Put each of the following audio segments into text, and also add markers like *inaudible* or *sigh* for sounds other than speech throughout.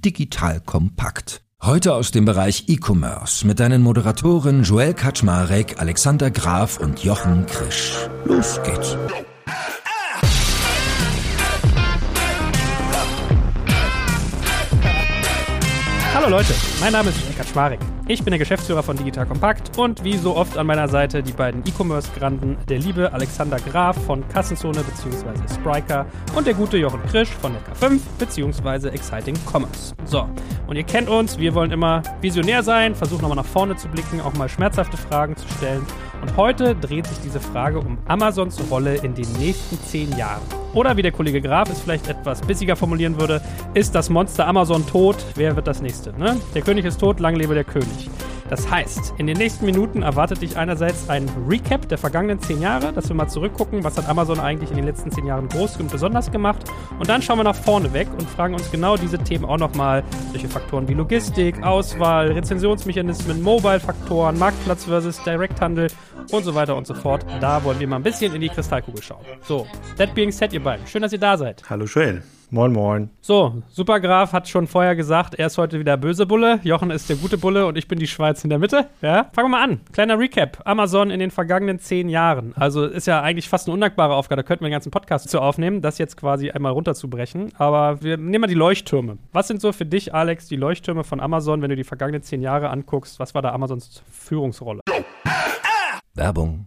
Digital kompakt. Heute aus dem Bereich E-Commerce mit deinen Moderatoren Joel Kaczmarek, Alexander Graf und Jochen Krisch. Los geht's. Hallo Leute, mein Name ist Joel Kaczmarek. Ich bin der Geschäftsführer von Digital Kompakt und wie so oft an meiner Seite die beiden E-Commerce-Granden, der liebe Alexander Graf von Kassenzone bzw. Spriker und der gute Jochen Krisch von der K5 bzw. Exciting Commerce. So, und ihr kennt uns, wir wollen immer visionär sein, versuchen nochmal nach vorne zu blicken, auch mal schmerzhafte Fragen zu stellen. Und heute dreht sich diese Frage um Amazons Rolle in den nächsten zehn Jahren. Oder wie der Kollege Graf es vielleicht etwas bissiger formulieren würde, ist das Monster Amazon tot? Wer wird das nächste? Ne? Der König ist tot, lang lebe der König. Das heißt, in den nächsten Minuten erwartet dich einerseits ein Recap der vergangenen zehn Jahre, dass wir mal zurückgucken, was hat Amazon eigentlich in den letzten zehn Jahren groß und besonders gemacht. Und dann schauen wir nach vorne weg und fragen uns genau diese Themen auch nochmal. Solche Faktoren wie Logistik, Auswahl, Rezensionsmechanismen, Mobile-Faktoren, Marktplatz versus Direkthandel und so weiter und so fort. Da wollen wir mal ein bisschen in die Kristallkugel schauen. So, that being said, ihr beiden. Schön, dass ihr da seid. Hallo Joel. Moin, moin. So, Supergraf hat schon vorher gesagt, er ist heute wieder böse Bulle, Jochen ist der gute Bulle und ich bin die Schweiz in der Mitte. Ja, fangen wir mal an. Kleiner Recap. Amazon in den vergangenen zehn Jahren. Also ist ja eigentlich fast eine undankbare Aufgabe. Da könnten wir einen ganzen Podcast zu aufnehmen, das jetzt quasi einmal runterzubrechen. Aber wir nehmen mal die Leuchttürme. Was sind so für dich, Alex, die Leuchttürme von Amazon, wenn du die vergangenen zehn Jahre anguckst? Was war da Amazons Führungsrolle? Werbung.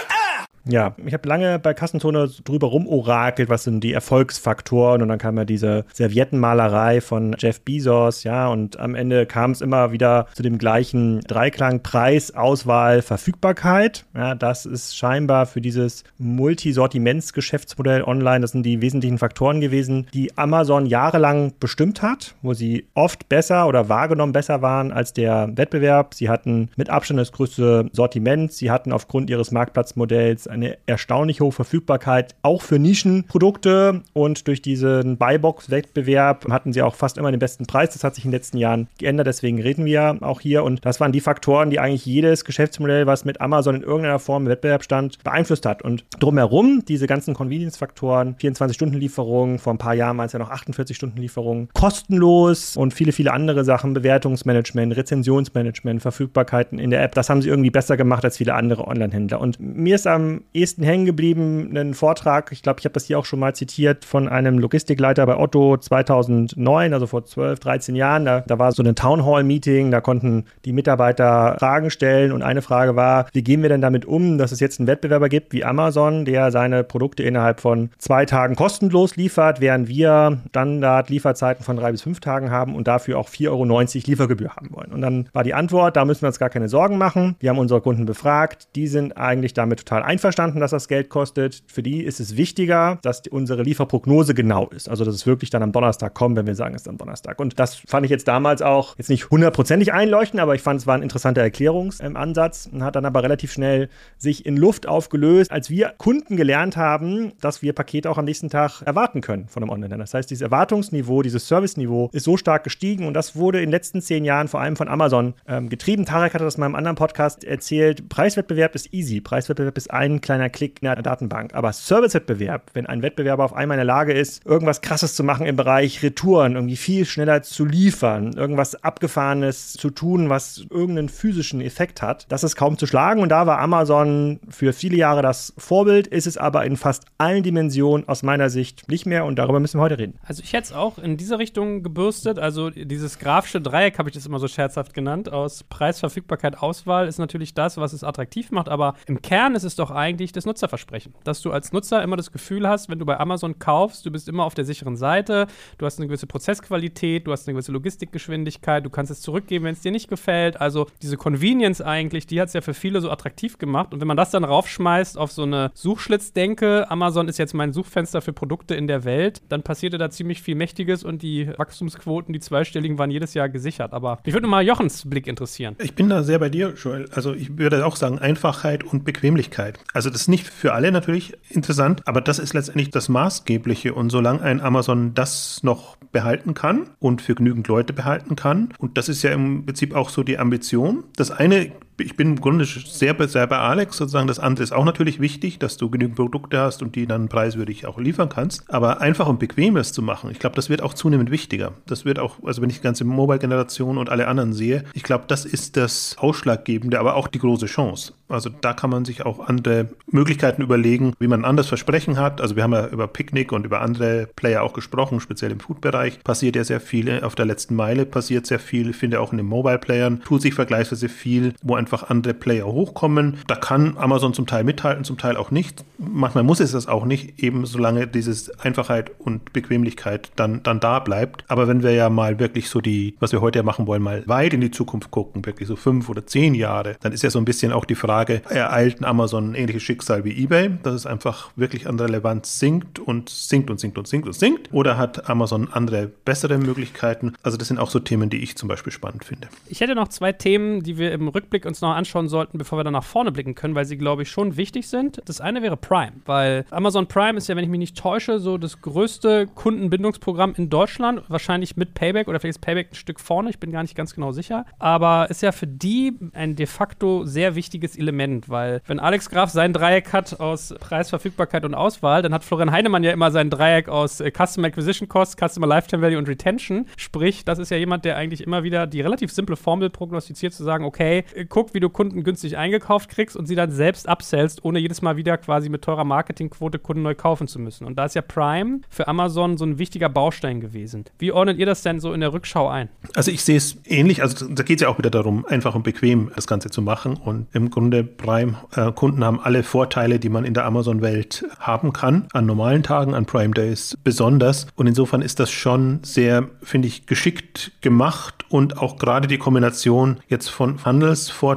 Ja, ich habe lange bei Kassenzone drüber rumorakelt, was sind die Erfolgsfaktoren und dann kam ja diese Serviettenmalerei von Jeff Bezos, ja, und am Ende kam es immer wieder zu dem gleichen Dreiklang Preis, Auswahl, Verfügbarkeit. Ja, das ist scheinbar für dieses Multisortimentsgeschäftsmodell online, das sind die wesentlichen Faktoren gewesen, die Amazon jahrelang bestimmt hat, wo sie oft besser oder wahrgenommen besser waren als der Wettbewerb. Sie hatten mit Abstand das größte Sortiment, sie hatten aufgrund ihres Marktplatzmodells eine erstaunlich hohe Verfügbarkeit, auch für Nischenprodukte. Und durch diesen Buybox-Wettbewerb hatten sie auch fast immer den besten Preis. Das hat sich in den letzten Jahren geändert, deswegen reden wir auch hier. Und das waren die Faktoren, die eigentlich jedes Geschäftsmodell, was mit Amazon in irgendeiner Form im Wettbewerb stand, beeinflusst hat. Und drumherum, diese ganzen Convenience-Faktoren, 24-Stunden-Lieferungen, vor ein paar Jahren waren es ja noch 48-Stunden-Lieferungen, kostenlos und viele, viele andere Sachen, Bewertungsmanagement, Rezensionsmanagement, Verfügbarkeiten in der App, das haben sie irgendwie besser gemacht als viele andere Online-Händler. Und mir ist am ehesten hängen geblieben ein Vortrag, ich glaube, ich habe das hier auch schon mal zitiert, von einem Logistikleiter bei Otto 2009, also vor 12, 13 Jahren. Da, da war so ein Town Hall Meeting, da konnten die Mitarbeiter Fragen stellen und eine Frage war, wie gehen wir denn damit um, dass es jetzt einen Wettbewerber gibt wie Amazon, der seine Produkte innerhalb von zwei Tagen kostenlos liefert, während wir Standard-Lieferzeiten von drei bis fünf Tagen haben und dafür auch 4,90 Euro Liefergebühr haben wollen. Und dann war die Antwort, da müssen wir uns gar keine Sorgen machen. Wir haben unsere Kunden befragt, die sind eigentlich damit total einverstanden einverstanden, dass das Geld kostet. Für die ist es wichtiger, dass unsere Lieferprognose genau ist. Also, dass es wirklich dann am Donnerstag kommt, wenn wir sagen, es ist am Donnerstag. Und das fand ich jetzt damals auch jetzt nicht hundertprozentig einleuchten, aber ich fand, es war ein interessanter Erklärungsansatz und hat dann aber relativ schnell sich in Luft aufgelöst, als wir Kunden gelernt haben, dass wir Pakete auch am nächsten Tag erwarten können von einem Online-Händler. Das heißt, dieses Erwartungsniveau, dieses Serviceniveau ist so stark gestiegen und das wurde in den letzten zehn Jahren vor allem von Amazon ähm, getrieben. Tarek hatte das in meinem anderen Podcast erzählt. Preiswettbewerb ist easy. Preiswettbewerb ist ein ein kleiner Klick in der Datenbank. Aber Servicewettbewerb, wenn ein Wettbewerber auf einmal in der Lage ist, irgendwas krasses zu machen im Bereich Retouren, irgendwie viel schneller zu liefern, irgendwas Abgefahrenes zu tun, was irgendeinen physischen Effekt hat, das ist kaum zu schlagen. Und da war Amazon für viele Jahre das Vorbild, ist es aber in fast allen Dimensionen aus meiner Sicht nicht mehr und darüber müssen wir heute reden. Also ich hätte es auch in dieser Richtung gebürstet. Also dieses grafische Dreieck habe ich das immer so scherzhaft genannt. Aus Preis, Verfügbarkeit, Auswahl ist natürlich das, was es attraktiv macht. Aber im Kern ist es doch eigentlich das Nutzerversprechen. Dass du als Nutzer immer das Gefühl hast, wenn du bei Amazon kaufst, du bist immer auf der sicheren Seite, du hast eine gewisse Prozessqualität, du hast eine gewisse Logistikgeschwindigkeit, du kannst es zurückgeben, wenn es dir nicht gefällt. Also diese Convenience eigentlich, die hat es ja für viele so attraktiv gemacht. Und wenn man das dann raufschmeißt auf so eine Suchschlitzdenke, Amazon ist jetzt mein Suchfenster für Produkte in der Welt, dann passierte da ziemlich viel Mächtiges und die Wachstumsquoten, die zweistelligen, waren jedes Jahr gesichert. Aber mich würde mal Jochens Blick interessieren. Ich bin da sehr bei dir, Joel. Also ich würde auch sagen, Einfachheit und Bequemlichkeit. Also das ist nicht für alle natürlich interessant, aber das ist letztendlich das Maßgebliche. Und solange ein Amazon das noch behalten kann und für genügend Leute behalten kann, und das ist ja im Prinzip auch so die Ambition. Das eine ich bin im Grunde sehr, sehr bei Alex sozusagen. Das andere ist auch natürlich wichtig, dass du genügend Produkte hast und die dann preiswürdig auch liefern kannst. Aber einfach und bequem es zu machen, ich glaube, das wird auch zunehmend wichtiger. Das wird auch, also wenn ich die ganze Mobile-Generation und alle anderen sehe, ich glaube, das ist das Ausschlaggebende, aber auch die große Chance. Also da kann man sich auch andere Möglichkeiten überlegen, wie man ein anderes Versprechen hat. Also wir haben ja über Picknick und über andere Player auch gesprochen, speziell im Food-Bereich. Passiert ja sehr viel, auf der letzten Meile passiert sehr viel. Ich finde auch in den Mobile-Playern tut sich vergleichsweise viel, wo einfach andere Player hochkommen. Da kann Amazon zum Teil mithalten, zum Teil auch nicht. Manchmal muss es das auch nicht, eben solange dieses Einfachheit und Bequemlichkeit dann, dann da bleibt. Aber wenn wir ja mal wirklich so die, was wir heute ja machen wollen, mal weit in die Zukunft gucken, wirklich so fünf oder zehn Jahre, dann ist ja so ein bisschen auch die Frage, ereilt Amazon ein ähnliches Schicksal wie eBay, dass es einfach wirklich an Relevanz sinkt und sinkt und sinkt und sinkt und sinkt? Oder hat Amazon andere, bessere Möglichkeiten? Also das sind auch so Themen, die ich zum Beispiel spannend finde. Ich hätte noch zwei Themen, die wir im Rückblick uns noch anschauen sollten, bevor wir dann nach vorne blicken können, weil sie, glaube ich, schon wichtig sind. Das eine wäre Prime, weil Amazon Prime ist ja, wenn ich mich nicht täusche, so das größte Kundenbindungsprogramm in Deutschland. Wahrscheinlich mit Payback oder vielleicht ist Payback ein Stück vorne, ich bin gar nicht ganz genau sicher. Aber ist ja für die ein de facto sehr wichtiges Element, weil wenn Alex Graf sein Dreieck hat aus Preis, Verfügbarkeit und Auswahl, dann hat Florian Heinemann ja immer sein Dreieck aus äh, Customer Acquisition Cost, Customer Lifetime Value und Retention. Sprich, das ist ja jemand, der eigentlich immer wieder die relativ simple Formel prognostiziert, zu sagen, okay, äh, guck, wie du Kunden günstig eingekauft kriegst und sie dann selbst upsellst, ohne jedes Mal wieder quasi mit teurer Marketingquote Kunden neu kaufen zu müssen. Und da ist ja Prime für Amazon so ein wichtiger Baustein gewesen. Wie ordnet ihr das denn so in der Rückschau ein? Also ich sehe es ähnlich. Also da geht es ja auch wieder darum, einfach und bequem das Ganze zu machen. Und im Grunde Prime-Kunden haben alle Vorteile, die man in der Amazon-Welt haben kann. An normalen Tagen, an Prime Days besonders. Und insofern ist das schon sehr, finde ich, geschickt gemacht und auch gerade die Kombination jetzt von Handelsvorteilen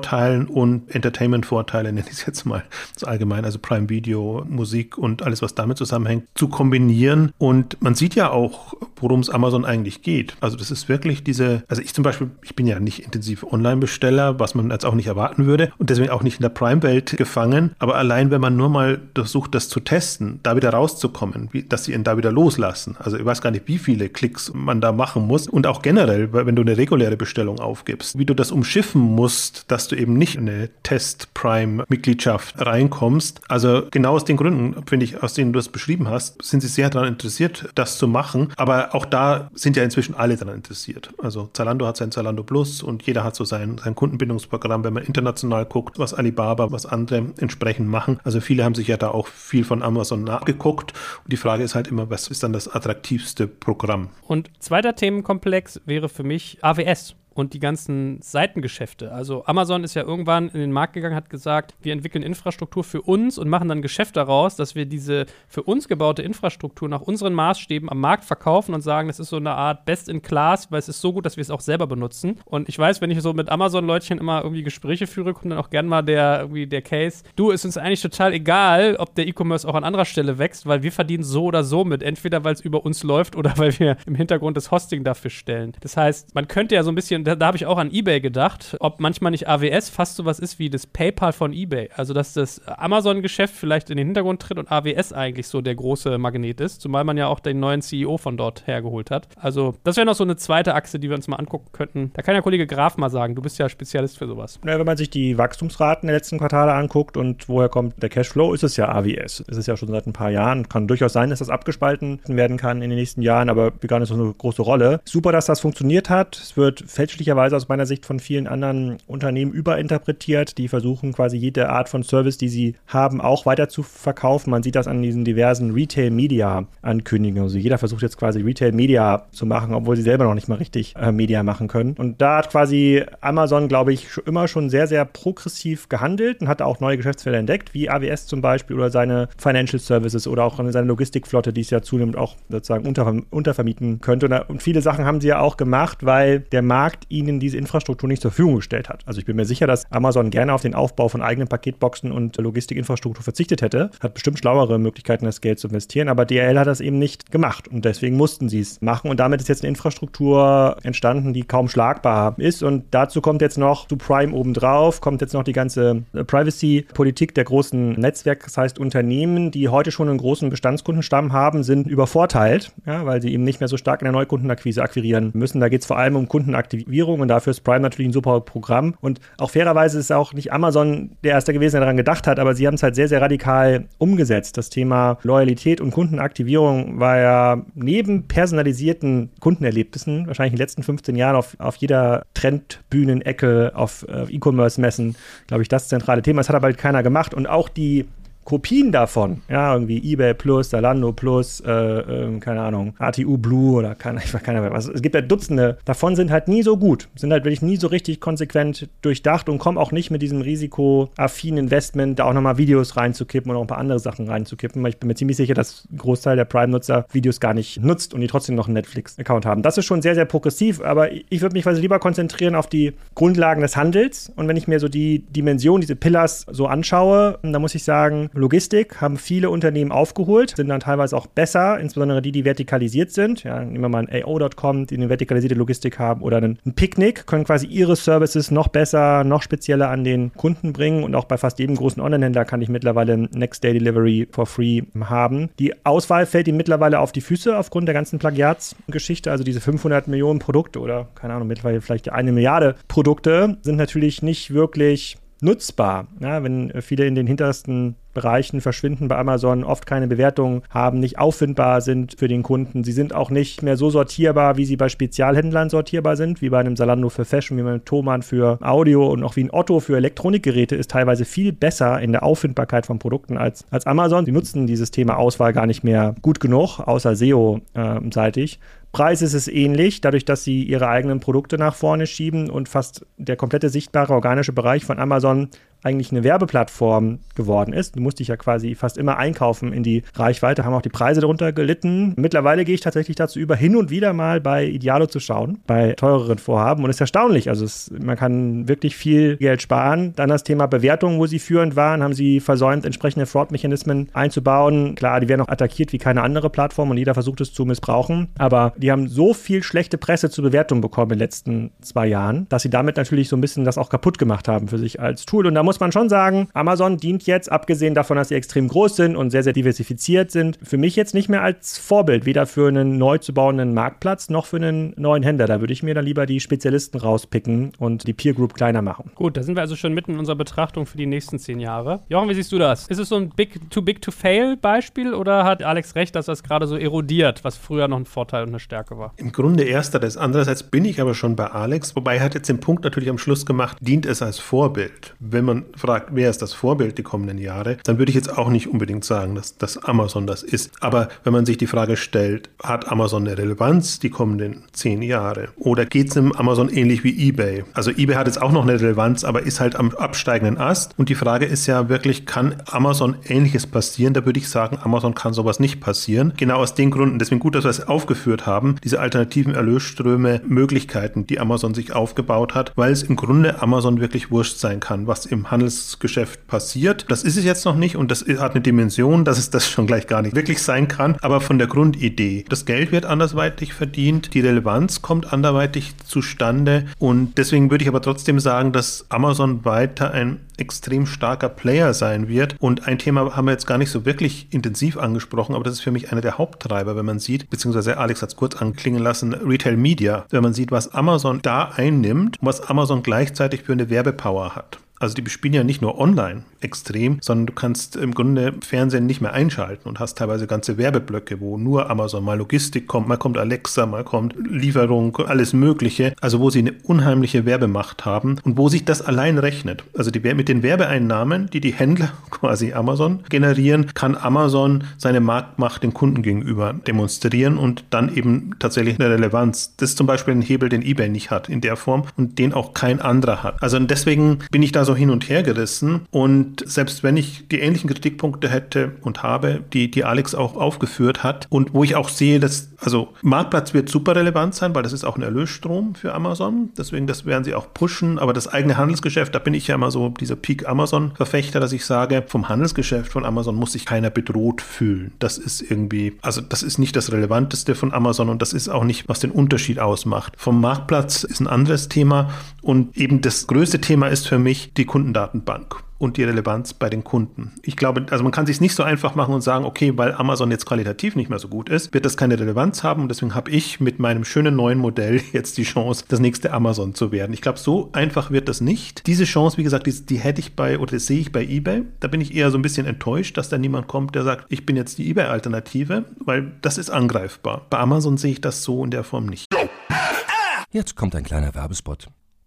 und Entertainment-Vorteile, nenne ich es jetzt mal so allgemein, also Prime Video, Musik und alles, was damit zusammenhängt, zu kombinieren. Und man sieht ja auch, worum es Amazon eigentlich geht. Also das ist wirklich diese, also ich zum Beispiel, ich bin ja nicht intensiv Online-Besteller, was man jetzt auch nicht erwarten würde und deswegen auch nicht in der Prime-Welt gefangen. Aber allein, wenn man nur mal versucht, das zu testen, da wieder rauszukommen, wie, dass sie ihn da wieder loslassen. Also ich weiß gar nicht, wie viele Klicks man da machen muss. Und auch generell, wenn du eine reguläre Bestellung aufgibst, wie du das umschiffen musst, dass du eben nicht in eine Test-Prime-Mitgliedschaft reinkommst. Also genau aus den Gründen, finde ich, aus denen du es beschrieben hast, sind sie sehr daran interessiert, das zu machen. Aber auch da sind ja inzwischen alle daran interessiert. Also Zalando hat sein Zalando Plus und jeder hat so sein, sein Kundenbindungsprogramm, wenn man international guckt, was Alibaba, was andere entsprechend machen. Also viele haben sich ja da auch viel von Amazon nachgeguckt. Und die Frage ist halt immer, was ist dann das attraktivste Programm? Und zweiter Themenkomplex wäre für mich AWS und die ganzen Seitengeschäfte. Also Amazon ist ja irgendwann in den Markt gegangen, hat gesagt, wir entwickeln Infrastruktur für uns und machen dann Geschäft daraus, dass wir diese für uns gebaute Infrastruktur nach unseren Maßstäben am Markt verkaufen und sagen, das ist so eine Art Best in Class, weil es ist so gut, dass wir es auch selber benutzen. Und ich weiß, wenn ich so mit Amazon-Leutchen immer irgendwie Gespräche führe, kommt dann auch gern mal der, irgendwie der Case, du, ist uns eigentlich total egal, ob der E-Commerce auch an anderer Stelle wächst, weil wir verdienen so oder so mit. Entweder weil es über uns läuft oder *laughs* weil wir im Hintergrund das Hosting dafür stellen. Das heißt, man könnte ja so ein bisschen da, da habe ich auch an eBay gedacht, ob manchmal nicht AWS fast so was ist wie das PayPal von eBay. Also, dass das Amazon-Geschäft vielleicht in den Hintergrund tritt und AWS eigentlich so der große Magnet ist, zumal man ja auch den neuen CEO von dort hergeholt hat. Also, das wäre noch so eine zweite Achse, die wir uns mal angucken könnten. Da kann ja Kollege Graf mal sagen, du bist ja Spezialist für sowas. Ja, wenn man sich die Wachstumsraten der letzten Quartale anguckt und woher kommt der Cashflow, ist es ja AWS. Ist es ja schon seit ein paar Jahren. Kann durchaus sein, dass das abgespalten werden kann in den nächsten Jahren, aber gar nicht so eine große Rolle. Super, dass das funktioniert hat. Es wird fälschlicherweise aus meiner Sicht von vielen anderen Unternehmen überinterpretiert, die versuchen quasi jede Art von Service, die sie haben, auch weiter zu verkaufen. Man sieht das an diesen diversen Retail-Media-Ankündigungen. Also jeder versucht jetzt quasi Retail-Media zu machen, obwohl sie selber noch nicht mal richtig äh, Media machen können. Und da hat quasi Amazon, glaube ich, immer schon sehr, sehr progressiv gehandelt und hat auch neue Geschäftsfelder entdeckt, wie AWS zum Beispiel oder seine Financial Services oder auch seine Logistikflotte, die es ja zunehmend auch sozusagen unter, untervermieten könnte. Und viele Sachen haben sie ja auch gemacht, weil der Markt ihnen diese Infrastruktur nicht zur Verfügung gestellt hat. Also ich bin mir sicher, dass Amazon gerne auf den Aufbau von eigenen Paketboxen und Logistikinfrastruktur verzichtet hätte. Hat bestimmt schlauere Möglichkeiten, das Geld zu investieren, aber DRL hat das eben nicht gemacht und deswegen mussten sie es machen und damit ist jetzt eine Infrastruktur entstanden, die kaum schlagbar ist und dazu kommt jetzt noch zu Prime obendrauf, kommt jetzt noch die ganze Privacy-Politik der großen Netzwerke, das heißt Unternehmen, die heute schon einen großen Bestandskundenstamm haben, sind übervorteilt, ja, weil sie eben nicht mehr so stark in der Neukundenakquise akquirieren müssen. Da geht es vor allem um Kundenaktivierung und dafür ist Prime natürlich ein super Programm. Und auch fairerweise ist auch nicht Amazon der Erste gewesen, der daran gedacht hat, aber sie haben es halt sehr, sehr radikal umgesetzt. Das Thema Loyalität und Kundenaktivierung war ja neben personalisierten Kundenerlebnissen wahrscheinlich in den letzten 15 Jahren auf, auf jeder Trendbühnenecke, auf äh, E-Commerce-Messen, glaube ich, das zentrale Thema. Das hat aber halt keiner gemacht. Und auch die Kopien davon, ja, irgendwie eBay Plus, Zalando Plus, äh, äh, keine Ahnung, ATU Blue oder keine, ich weiß keine Ahnung was. Es gibt ja Dutzende. Davon sind halt nie so gut, sind halt wirklich nie so richtig konsequent durchdacht und kommen auch nicht mit diesem risikoaffinen Investment, da auch nochmal Videos reinzukippen und auch ein paar andere Sachen reinzukippen. Weil ich bin mir ziemlich sicher, dass ein Großteil der Prime-Nutzer Videos gar nicht nutzt und die trotzdem noch einen Netflix-Account haben. Das ist schon sehr, sehr progressiv, aber ich würde mich quasi lieber konzentrieren auf die Grundlagen des Handels und wenn ich mir so die Dimension, diese Pillars so anschaue, dann muss ich sagen, Logistik haben viele Unternehmen aufgeholt, sind dann teilweise auch besser, insbesondere die, die vertikalisiert sind. Ja, nehmen wir mal ein AO.com, die eine vertikalisierte Logistik haben oder ein Picknick, können quasi ihre Services noch besser, noch spezieller an den Kunden bringen und auch bei fast jedem großen Online-Händler kann ich mittlerweile Next Day Delivery for free haben. Die Auswahl fällt ihm mittlerweile auf die Füße aufgrund der ganzen Plagiatsgeschichte, also diese 500 Millionen Produkte oder keine Ahnung, mittlerweile vielleicht eine Milliarde Produkte sind natürlich nicht wirklich nutzbar. Ja, wenn viele in den hintersten Bereichen verschwinden bei Amazon, oft keine Bewertungen haben, nicht auffindbar sind für den Kunden. Sie sind auch nicht mehr so sortierbar, wie sie bei Spezialhändlern sortierbar sind, wie bei einem Salando für Fashion, wie bei einem Thomann für Audio und auch wie ein Otto für Elektronikgeräte ist teilweise viel besser in der Auffindbarkeit von Produkten als, als Amazon. Sie nutzen dieses Thema Auswahl gar nicht mehr gut genug, außer SEO-seitig. Preis ist es ähnlich, dadurch, dass sie ihre eigenen Produkte nach vorne schieben und fast der komplette sichtbare organische Bereich von Amazon eigentlich eine Werbeplattform geworden ist. Du musst dich ja quasi fast immer einkaufen in die Reichweite, haben auch die Preise darunter gelitten. Mittlerweile gehe ich tatsächlich dazu über, hin und wieder mal bei Idealo zu schauen, bei teureren Vorhaben. Und es ist erstaunlich. Also es, man kann wirklich viel Geld sparen. Dann das Thema Bewertung, wo sie führend waren, haben sie versäumt, entsprechende Fraud-Mechanismen einzubauen. Klar, die werden auch attackiert wie keine andere Plattform und jeder versucht es zu missbrauchen. Aber die haben so viel schlechte Presse zur Bewertung bekommen in den letzten zwei Jahren, dass sie damit natürlich so ein bisschen das auch kaputt gemacht haben für sich als Tool. Und da muss muss man schon sagen, Amazon dient jetzt, abgesehen davon, dass sie extrem groß sind und sehr, sehr diversifiziert sind, für mich jetzt nicht mehr als Vorbild, weder für einen neu zu bauenden Marktplatz noch für einen neuen Händler. Da würde ich mir dann lieber die Spezialisten rauspicken und die Peer Group kleiner machen. Gut, da sind wir also schon mitten in unserer Betrachtung für die nächsten zehn Jahre. Jochen, wie siehst du das? Ist es so ein big, too big to fail Beispiel oder hat Alex recht, dass das gerade so erodiert, was früher noch ein Vorteil und eine Stärke war? Im Grunde erster das. Andererseits bin ich aber schon bei Alex, wobei er hat jetzt den Punkt natürlich am Schluss gemacht, dient es als Vorbild. Wenn man fragt, wer ist das Vorbild die kommenden Jahre, dann würde ich jetzt auch nicht unbedingt sagen, dass, dass Amazon das ist. Aber wenn man sich die Frage stellt, hat Amazon eine Relevanz die kommenden zehn Jahre? Oder geht es einem Amazon ähnlich wie eBay? Also eBay hat jetzt auch noch eine Relevanz, aber ist halt am absteigenden Ast. Und die Frage ist ja wirklich, kann Amazon ähnliches passieren? Da würde ich sagen, Amazon kann sowas nicht passieren. Genau aus den Gründen. Deswegen gut, dass wir es aufgeführt haben, diese alternativen Erlösströme, Möglichkeiten, die Amazon sich aufgebaut hat, weil es im Grunde Amazon wirklich wurscht sein kann, was im Handelsgeschäft passiert. Das ist es jetzt noch nicht und das hat eine Dimension, dass es das schon gleich gar nicht wirklich sein kann. Aber von der Grundidee, das Geld wird andersweitig verdient, die Relevanz kommt anderweitig zustande und deswegen würde ich aber trotzdem sagen, dass Amazon weiter ein extrem starker Player sein wird. Und ein Thema haben wir jetzt gar nicht so wirklich intensiv angesprochen, aber das ist für mich einer der Haupttreiber, wenn man sieht, beziehungsweise Alex hat es kurz anklingen lassen, Retail Media, wenn man sieht, was Amazon da einnimmt und was Amazon gleichzeitig für eine Werbepower hat. Also die bespielen ja nicht nur online extrem, sondern du kannst im Grunde Fernsehen nicht mehr einschalten und hast teilweise ganze Werbeblöcke, wo nur Amazon, mal Logistik kommt, mal kommt Alexa, mal kommt Lieferung, alles Mögliche. Also wo sie eine unheimliche Werbemacht haben und wo sich das allein rechnet. Also die, mit den Werbeeinnahmen, die die Händler *laughs* quasi Amazon generieren, kann Amazon seine Marktmacht den Kunden gegenüber demonstrieren und dann eben tatsächlich eine Relevanz. Das ist zum Beispiel ein Hebel, den eBay nicht hat in der Form und den auch kein anderer hat. Also deswegen bin ich da so hin und her gerissen und selbst wenn ich die ähnlichen Kritikpunkte hätte und habe, die, die Alex auch aufgeführt hat und wo ich auch sehe, dass, also Marktplatz wird super relevant sein, weil das ist auch ein Erlösstrom für Amazon. Deswegen, das werden sie auch pushen. Aber das eigene Handelsgeschäft, da bin ich ja immer so dieser Peak Amazon-Verfechter, dass ich sage, vom Handelsgeschäft von Amazon muss sich keiner bedroht fühlen. Das ist irgendwie, also das ist nicht das Relevanteste von Amazon und das ist auch nicht, was den Unterschied ausmacht. Vom Marktplatz ist ein anderes Thema und eben das größte Thema ist für mich die Kundendatenbank und die Relevanz bei den Kunden. Ich glaube, also man kann sich nicht so einfach machen und sagen, okay, weil Amazon jetzt qualitativ nicht mehr so gut ist, wird das keine Relevanz haben und deswegen habe ich mit meinem schönen neuen Modell *laughs* jetzt die Chance, das nächste Amazon zu werden. Ich glaube, so einfach wird das nicht. Diese Chance, wie gesagt, die, die hätte ich bei oder sehe ich bei eBay. Da bin ich eher so ein bisschen enttäuscht, dass da niemand kommt, der sagt, ich bin jetzt die eBay-Alternative, weil das ist angreifbar. Bei Amazon sehe ich das so in der Form nicht. Jetzt kommt ein kleiner Werbespot.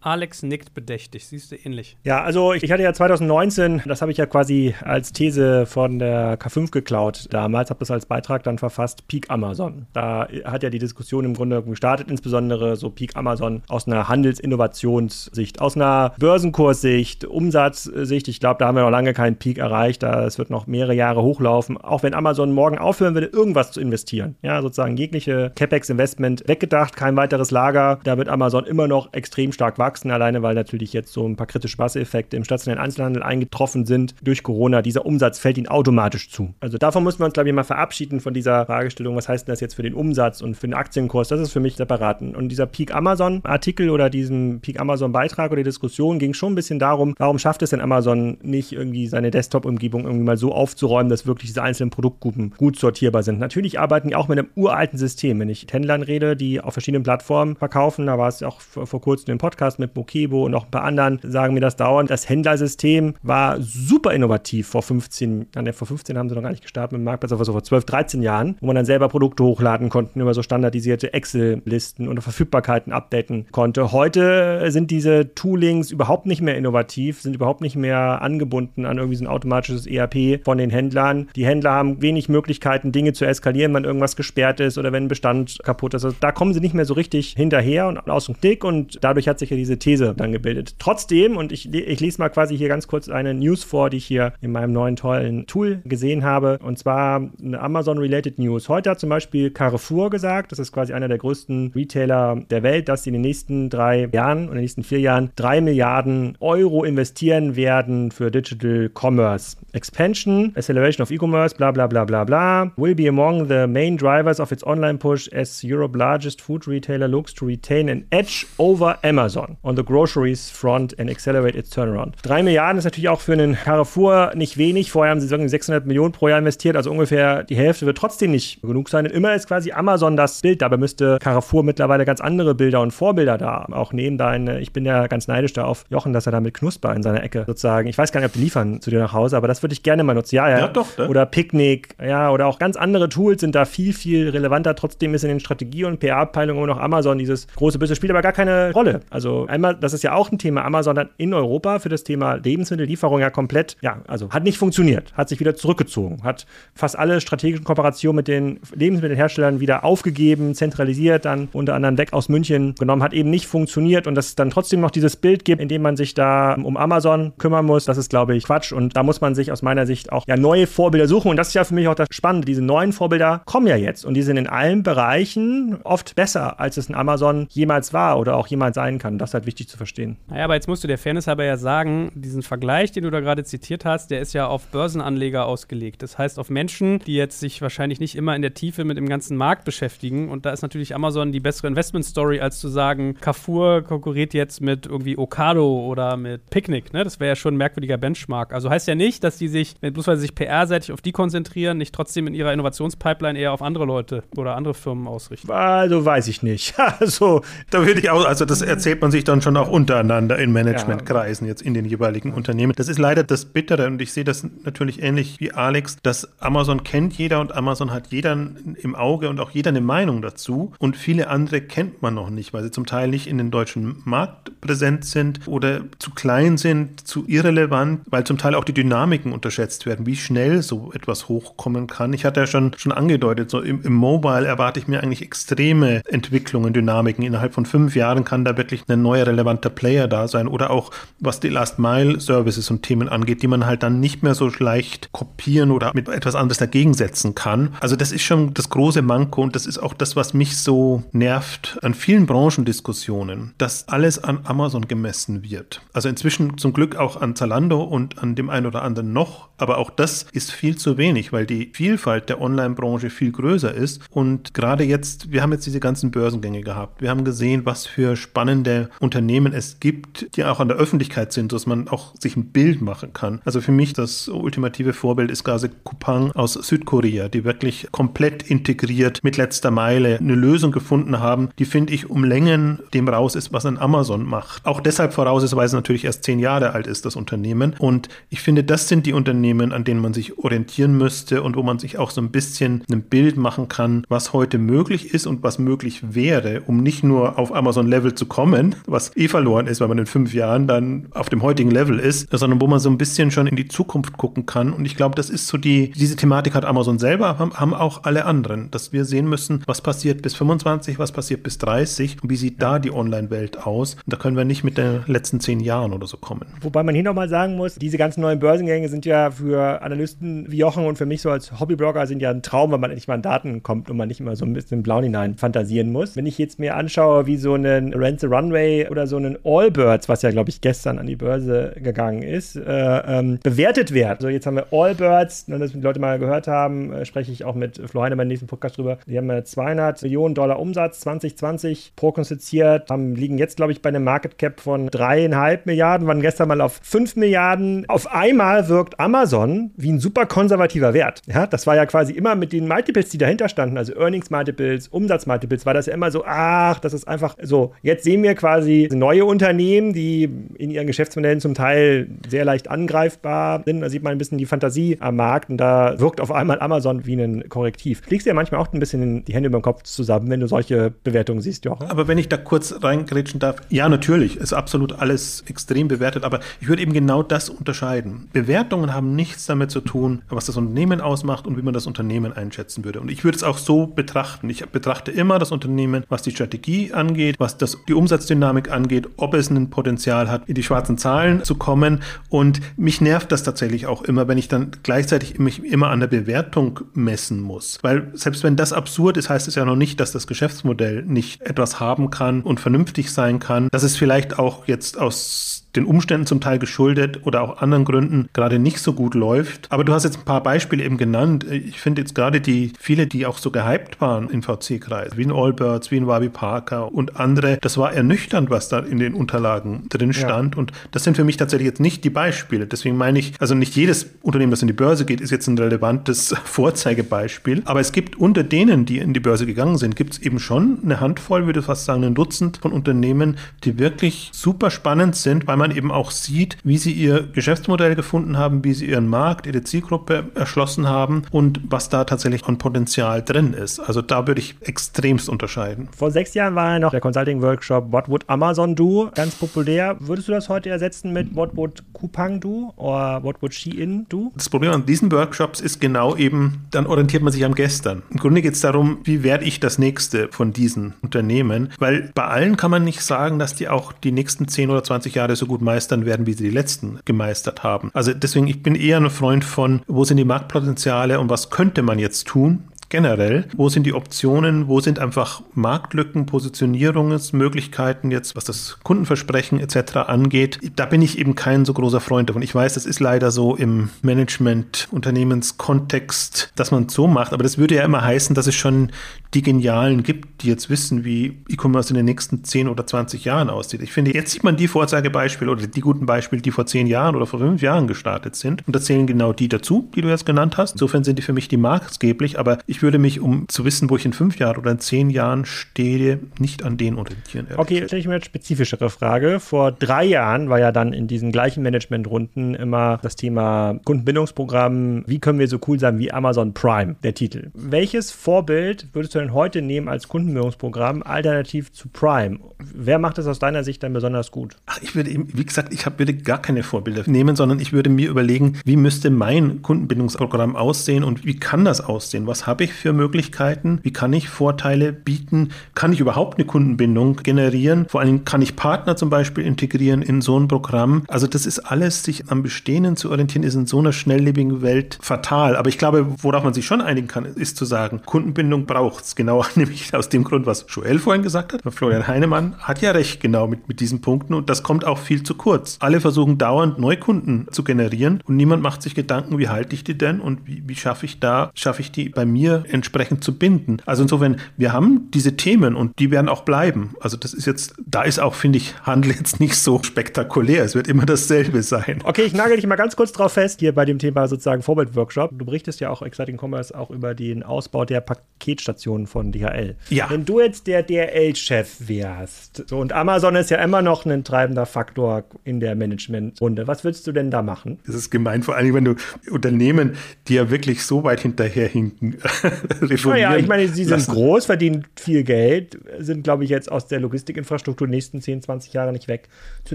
Alex nickt bedächtig, siehst du ähnlich. Ja, also ich hatte ja 2019, das habe ich ja quasi als These von der K5 geklaut damals, habe das als Beitrag dann verfasst, Peak Amazon. Da hat ja die Diskussion im Grunde gestartet, insbesondere so Peak Amazon aus einer Handelsinnovationssicht, aus einer Börsenkurssicht, Umsatzsicht. Ich glaube, da haben wir noch lange keinen Peak erreicht. Da es wird noch mehrere Jahre hochlaufen. Auch wenn Amazon morgen aufhören würde, irgendwas zu investieren. Ja, sozusagen jegliche CapEx-Investment weggedacht, kein weiteres Lager. Da wird Amazon immer noch extrem stark wachsen alleine weil natürlich jetzt so ein paar kritische Wassereffekte im stationären Einzelhandel eingetroffen sind durch Corona. Dieser Umsatz fällt ihnen automatisch zu. Also davon müssen wir uns, glaube ich, mal verabschieden von dieser Fragestellung, was heißt denn das jetzt für den Umsatz und für den Aktienkurs? Das ist für mich separat. Und dieser Peak Amazon Artikel oder diesem Peak Amazon Beitrag oder Diskussion ging schon ein bisschen darum, warum schafft es denn Amazon nicht irgendwie seine Desktop-Umgebung irgendwie mal so aufzuräumen, dass wirklich diese einzelnen Produktgruppen gut sortierbar sind. Natürlich arbeiten die auch mit einem uralten System. Wenn ich mit Händlern rede, die auf verschiedenen Plattformen verkaufen, da war es auch vor kurzem im Podcast mit Mokebo und noch ein paar anderen sagen mir das dauernd. Das Händlersystem war super innovativ vor 15, Jahren. vor 15 haben sie noch gar nicht gestartet mit dem Marktplatz, aber so vor 12, 13 Jahren, wo man dann selber Produkte hochladen konnte über so standardisierte Excel-Listen und Verfügbarkeiten updaten konnte. Heute sind diese Toolings überhaupt nicht mehr innovativ, sind überhaupt nicht mehr angebunden an irgendwie so ein automatisches ERP von den Händlern. Die Händler haben wenig Möglichkeiten, Dinge zu eskalieren, wenn irgendwas gesperrt ist oder wenn ein Bestand kaputt ist. Also da kommen sie nicht mehr so richtig hinterher und aus dem Knick und dadurch hat sich ja diese These dann gebildet. Trotzdem, und ich, ich lese mal quasi hier ganz kurz eine News vor, die ich hier in meinem neuen tollen Tool gesehen habe, und zwar eine Amazon-related News. Heute hat zum Beispiel Carrefour gesagt, das ist quasi einer der größten Retailer der Welt, dass sie in den nächsten drei Jahren oder in den nächsten vier Jahren drei Milliarden Euro investieren werden für Digital Commerce. Expansion, Acceleration of E-Commerce, bla bla bla bla bla, will be among the main drivers of its online push as Europe's largest food retailer looks to retain an edge over Amazon. On the groceries front and accelerate its turnaround. Drei Milliarden ist natürlich auch für einen Carrefour nicht wenig. Vorher haben sie sagen 600 Millionen pro Jahr investiert, also ungefähr die Hälfte wird trotzdem nicht genug sein. Denn immer ist quasi Amazon das Bild. Dabei müsste Carrefour mittlerweile ganz andere Bilder und Vorbilder da auch nehmen. Da eine, ich bin ja ganz neidisch da auf Jochen, dass er da mit Knusper in seiner Ecke sozusagen, ich weiß gar nicht, ob die liefern zu dir nach Hause, aber das würde ich gerne mal nutzen. Ja, ja. ja doch. Ne? Oder Picknick, ja, oder auch ganz andere Tools sind da viel, viel relevanter. Trotzdem ist in den Strategie- und PR-Abteilungen immer noch Amazon dieses große Business spielt aber gar keine Rolle. Also einmal, das ist ja auch ein Thema. Amazon hat in Europa für das Thema Lebensmittellieferung ja komplett, ja, also hat nicht funktioniert, hat sich wieder zurückgezogen, hat fast alle strategischen Kooperationen mit den Lebensmittelherstellern wieder aufgegeben, zentralisiert, dann unter anderem weg aus München genommen, hat eben nicht funktioniert und dass es dann trotzdem noch dieses Bild gibt, in dem man sich da um Amazon kümmern muss, das ist, glaube ich, Quatsch. Und da muss man sich aus meiner Sicht auch ja neue Vorbilder suchen. Und das ist ja für mich auch das Spannende. Diese neuen Vorbilder kommen ja jetzt und die sind in allen Bereichen oft besser, als es ein Amazon jemals war oder auch jemals sein kann. Das ist halt wichtig zu verstehen. Naja, aber jetzt musst du der Fairness halber ja sagen, diesen Vergleich, den du da gerade zitiert hast, der ist ja auf Börsenanleger ausgelegt. Das heißt auf Menschen, die jetzt sich wahrscheinlich nicht immer in der Tiefe mit dem ganzen Markt beschäftigen. Und da ist natürlich Amazon die bessere Investment-Story, als zu sagen, Carrefour konkurriert jetzt mit irgendwie Okado oder mit Picnic. Ne? Das wäre ja schon ein merkwürdiger Benchmark. Also heißt ja nicht, dass die sich, bloß weil sie sich PR-seitig auf die konzentrieren, nicht trotzdem in ihrer Innovationspipeline eher auf andere Leute oder andere Firmen ausrichten. Also weiß ich nicht. *laughs* Also da würde ich auch, also das erzählt man sich dann schon auch untereinander in Managementkreisen jetzt in den jeweiligen Unternehmen. Das ist leider das Bittere und ich sehe das natürlich ähnlich wie Alex, dass Amazon kennt jeder und Amazon hat jeder im Auge und auch jeder eine Meinung dazu und viele andere kennt man noch nicht, weil sie zum Teil nicht in den deutschen Markt präsent sind oder zu klein sind, zu irrelevant, weil zum Teil auch die Dynamiken unterschätzt werden, wie schnell so etwas hochkommen kann. Ich hatte ja schon, schon angedeutet, so im, im Mobile erwarte ich mir eigentlich extreme Entwicklungen, Dynamiken. Innerhalb von fünf Jahren kann da wirklich ein neuer relevanter Player da sein oder auch was die Last Mile Services und Themen angeht, die man halt dann nicht mehr so leicht kopieren oder mit etwas anderes dagegen setzen kann. Also das ist schon das große Manko und das ist auch das, was mich so nervt an vielen Branchendiskussionen, dass alles an Amazon gemessen wird. Also inzwischen zum Glück auch an Zalando und an dem einen oder anderen noch, aber auch das ist viel zu wenig, weil die Vielfalt der Online-Branche viel größer ist und gerade jetzt, wir haben jetzt diese ganzen Börsengänge gehabt. Wir haben gesehen, was für spannende Unternehmen es gibt, die auch an der Öffentlichkeit sind, dass man auch sich ein Bild machen kann. Also für mich das ultimative Vorbild ist Gase Kupang aus Südkorea, die wirklich komplett integriert mit letzter Meile eine Lösung gefunden haben, die finde ich um Längen dem raus ist, was ein Amazon macht. Auch deshalb voraus ist, weil es natürlich erst zehn Jahre alt ist, das Unternehmen. Und ich finde, das sind die Unternehmen, an denen man sich orientieren müsste und wo man sich auch so ein bisschen ein Bild machen kann, was heute möglich ist und was möglich wäre, um nicht nur auf Amazon-Level zu kommen, was eh verloren ist, weil man in fünf Jahren dann auf dem heutigen Level ist, sondern wo man so ein bisschen schon in die Zukunft gucken kann. Und ich glaube, das ist so die, diese Thematik hat Amazon selber, haben, auch alle anderen, dass wir sehen müssen, was passiert bis 25, was passiert bis 30 und wie sieht da die Online-Welt aus. Und da können wir nicht mit den letzten zehn Jahren oder so kommen. Wobei man hier nochmal sagen muss, diese ganzen neuen Börsengänge sind ja für Analysten wie Jochen und für mich so als Hobbyblogger sind ja ein Traum, weil man endlich mal an Daten kommt und man nicht immer so ein bisschen blau hinein fantasieren muss. Wenn ich jetzt mir anschaue, wie so einen Rent the Runway oder so einen Allbirds, was ja, glaube ich, gestern an die Börse gegangen ist, äh, ähm, bewertet wird. Also jetzt haben wir Allbirds, nur dass die Leute mal gehört haben, äh, spreche ich auch mit Flo Heine beim nächsten Podcast drüber. Die haben 200 Millionen Dollar Umsatz 2020 prognostiziert, liegen jetzt, glaube ich, bei einem Market Cap von dreieinhalb Milliarden, waren gestern mal auf 5 Milliarden. Auf einmal wirkt Amazon wie ein super konservativer Wert. Ja, das war ja quasi immer mit den Multiples, die dahinter standen, also Earnings Multiples, Umsatz Multiples, war das ja immer so, ach, das ist einfach so. Jetzt sehen wir quasi neue Unternehmen, die in ihren Geschäftsmodellen zum Teil sehr leicht angreifbar sind. Da sieht man ein bisschen die Fantasie am Markt und da wirkt auf einmal Amazon wie ein Korrektiv. Fliegst du ja manchmal auch ein bisschen die Hände über den Kopf zusammen, wenn du solche Bewertungen siehst, Jochen? Aber wenn ich da kurz reingrätschen darf, ja, natürlich, ist absolut alles extrem bewertet, aber ich würde eben genau das unterscheiden. Bewertungen haben nichts damit zu tun, was das Unternehmen ausmacht und wie man das Unternehmen einschätzen würde. Und ich würde es auch so betrachten. Ich betrachte immer das Unternehmen, was die Strategie angeht, was das, die Umsatzdynamik angeht, ob es ein Potenzial hat, in die schwarzen Zahlen zu kommen. Und mich nervt das tatsächlich auch immer, wenn ich dann gleichzeitig mich immer an der Bewertung messen muss. Weil selbst wenn das absurd ist, heißt es ja noch nicht, dass das Geschäftsmodell nicht etwas haben kann und vernünftig sein kann. Dass es vielleicht auch jetzt aus den Umständen zum Teil geschuldet oder auch anderen Gründen gerade nicht so gut läuft. Aber du hast jetzt ein paar Beispiele eben genannt. Ich finde jetzt gerade die viele, die auch so gehypt waren im VC-Kreis, wie in Allbirds, wie in Wabi Parker und andere, das war ernüchternd, was da in den Unterlagen drin stand. Ja. Und das sind für mich tatsächlich jetzt nicht die Beispiele. Deswegen meine ich, also nicht jedes Unternehmen, das in die Börse geht, ist jetzt ein relevantes *laughs* Vorzeigebeispiel. Aber es gibt unter denen, die in die Börse gegangen sind, gibt es eben schon eine Handvoll, würde ich fast sagen, ein Dutzend von Unternehmen, die wirklich super spannend sind, weil man eben auch sieht, wie sie ihr Geschäftsmodell gefunden haben, wie sie ihren Markt, ihre Zielgruppe erschlossen haben und was da tatsächlich an Potenzial drin ist. Also da würde ich extremst unterscheiden. Vor sechs Jahren war ja noch der Consulting-Workshop What Would Amazon Do ganz populär. Würdest du das heute ersetzen mit What Would Coupang Do oder What Would Shein Do? Das Problem an diesen Workshops ist genau eben, dann orientiert man sich am Gestern. Im Grunde geht es darum, wie werde ich das nächste von diesen Unternehmen, weil bei allen kann man nicht sagen, dass die auch die nächsten 10 oder 20 Jahre so gut meistern werden, wie sie die letzten gemeistert haben. Also deswegen, ich bin eher ein Freund von, wo sind die Marktpotenziale und was könnte man jetzt tun, generell? Wo sind die Optionen? Wo sind einfach Marktlücken, Positionierungsmöglichkeiten jetzt, was das Kundenversprechen etc. angeht? Da bin ich eben kein so großer Freund davon. Ich weiß, das ist leider so im Management-Unternehmenskontext, dass man es so macht, aber das würde ja immer heißen, dass es schon die Genialen gibt, die jetzt wissen, wie E-Commerce in den nächsten 10 oder 20 Jahren aussieht. Ich finde, jetzt sieht man die Vorzeigebeispiele oder die guten Beispiele, die vor 10 Jahren oder vor 5 Jahren gestartet sind. Und da zählen genau die dazu, die du jetzt genannt hast. Insofern sind die für mich die maßgeblich, aber ich würde mich, um zu wissen, wo ich in 5 Jahren oder in 10 Jahren stehe, nicht an denen orientieren. Okay, stelle ich mir eine spezifischere Frage. Vor drei Jahren war ja dann in diesen gleichen Managementrunden immer das Thema Kundenbindungsprogramm. Wie können wir so cool sein wie Amazon Prime, der Titel. Welches Vorbild würdest du denn heute nehmen als Kundenbindungsprogramm alternativ zu Prime? Wer macht es aus deiner Sicht dann besonders gut? Ach, ich würde eben, wie gesagt, ich hab, würde gar keine Vorbilder nehmen, sondern ich würde mir überlegen, wie müsste mein Kundenbindungsprogramm aussehen und wie kann das aussehen? Was habe ich für Möglichkeiten? Wie kann ich Vorteile bieten? Kann ich überhaupt eine Kundenbindung generieren? Vor allem kann ich Partner zum Beispiel integrieren in so ein Programm? Also das ist alles, sich am Bestehenden zu orientieren, ist in so einer schnelllebigen Welt fatal. Aber ich glaube, worauf man sich schon einigen kann, ist zu sagen, Kundenbindung braucht es. Genau *laughs* nämlich aus dem Grund, was Joel vorhin gesagt hat. Florian Heinemann hat ja recht genau mit, mit diesen Punkten und das kommt auch viel zu kurz. Alle versuchen dauernd Neukunden zu generieren und niemand macht sich Gedanken, wie halte ich die denn und wie, wie schaffe ich da, schaffe ich die bei mir entsprechend zu binden. Also insofern, wir haben diese Themen und die werden auch bleiben. Also das ist jetzt, da ist auch, finde ich, Handel jetzt nicht so spektakulär. Es wird immer dasselbe sein. Okay, ich nagel dich mal ganz kurz drauf fest, hier bei dem Thema sozusagen Vorbild-Workshop. Du berichtest ja auch Exciting Commerce auch über den Ausbau der Paketstationen von DHL. Ja. Wenn du jetzt der DHL-Chef wärst so, und Amazon ist ja immer noch ein treibender Faktor in der Managementrunde, was würdest du denn da machen? Das ist gemein, vor allem wenn du Unternehmen, die ja wirklich so weit hinterherhinken. *laughs* Naja, ich meine, sie sind lassen. groß, verdienen viel Geld, sind, glaube ich, jetzt aus der Logistikinfrastruktur nächsten 10, 20 Jahre nicht weg. Zu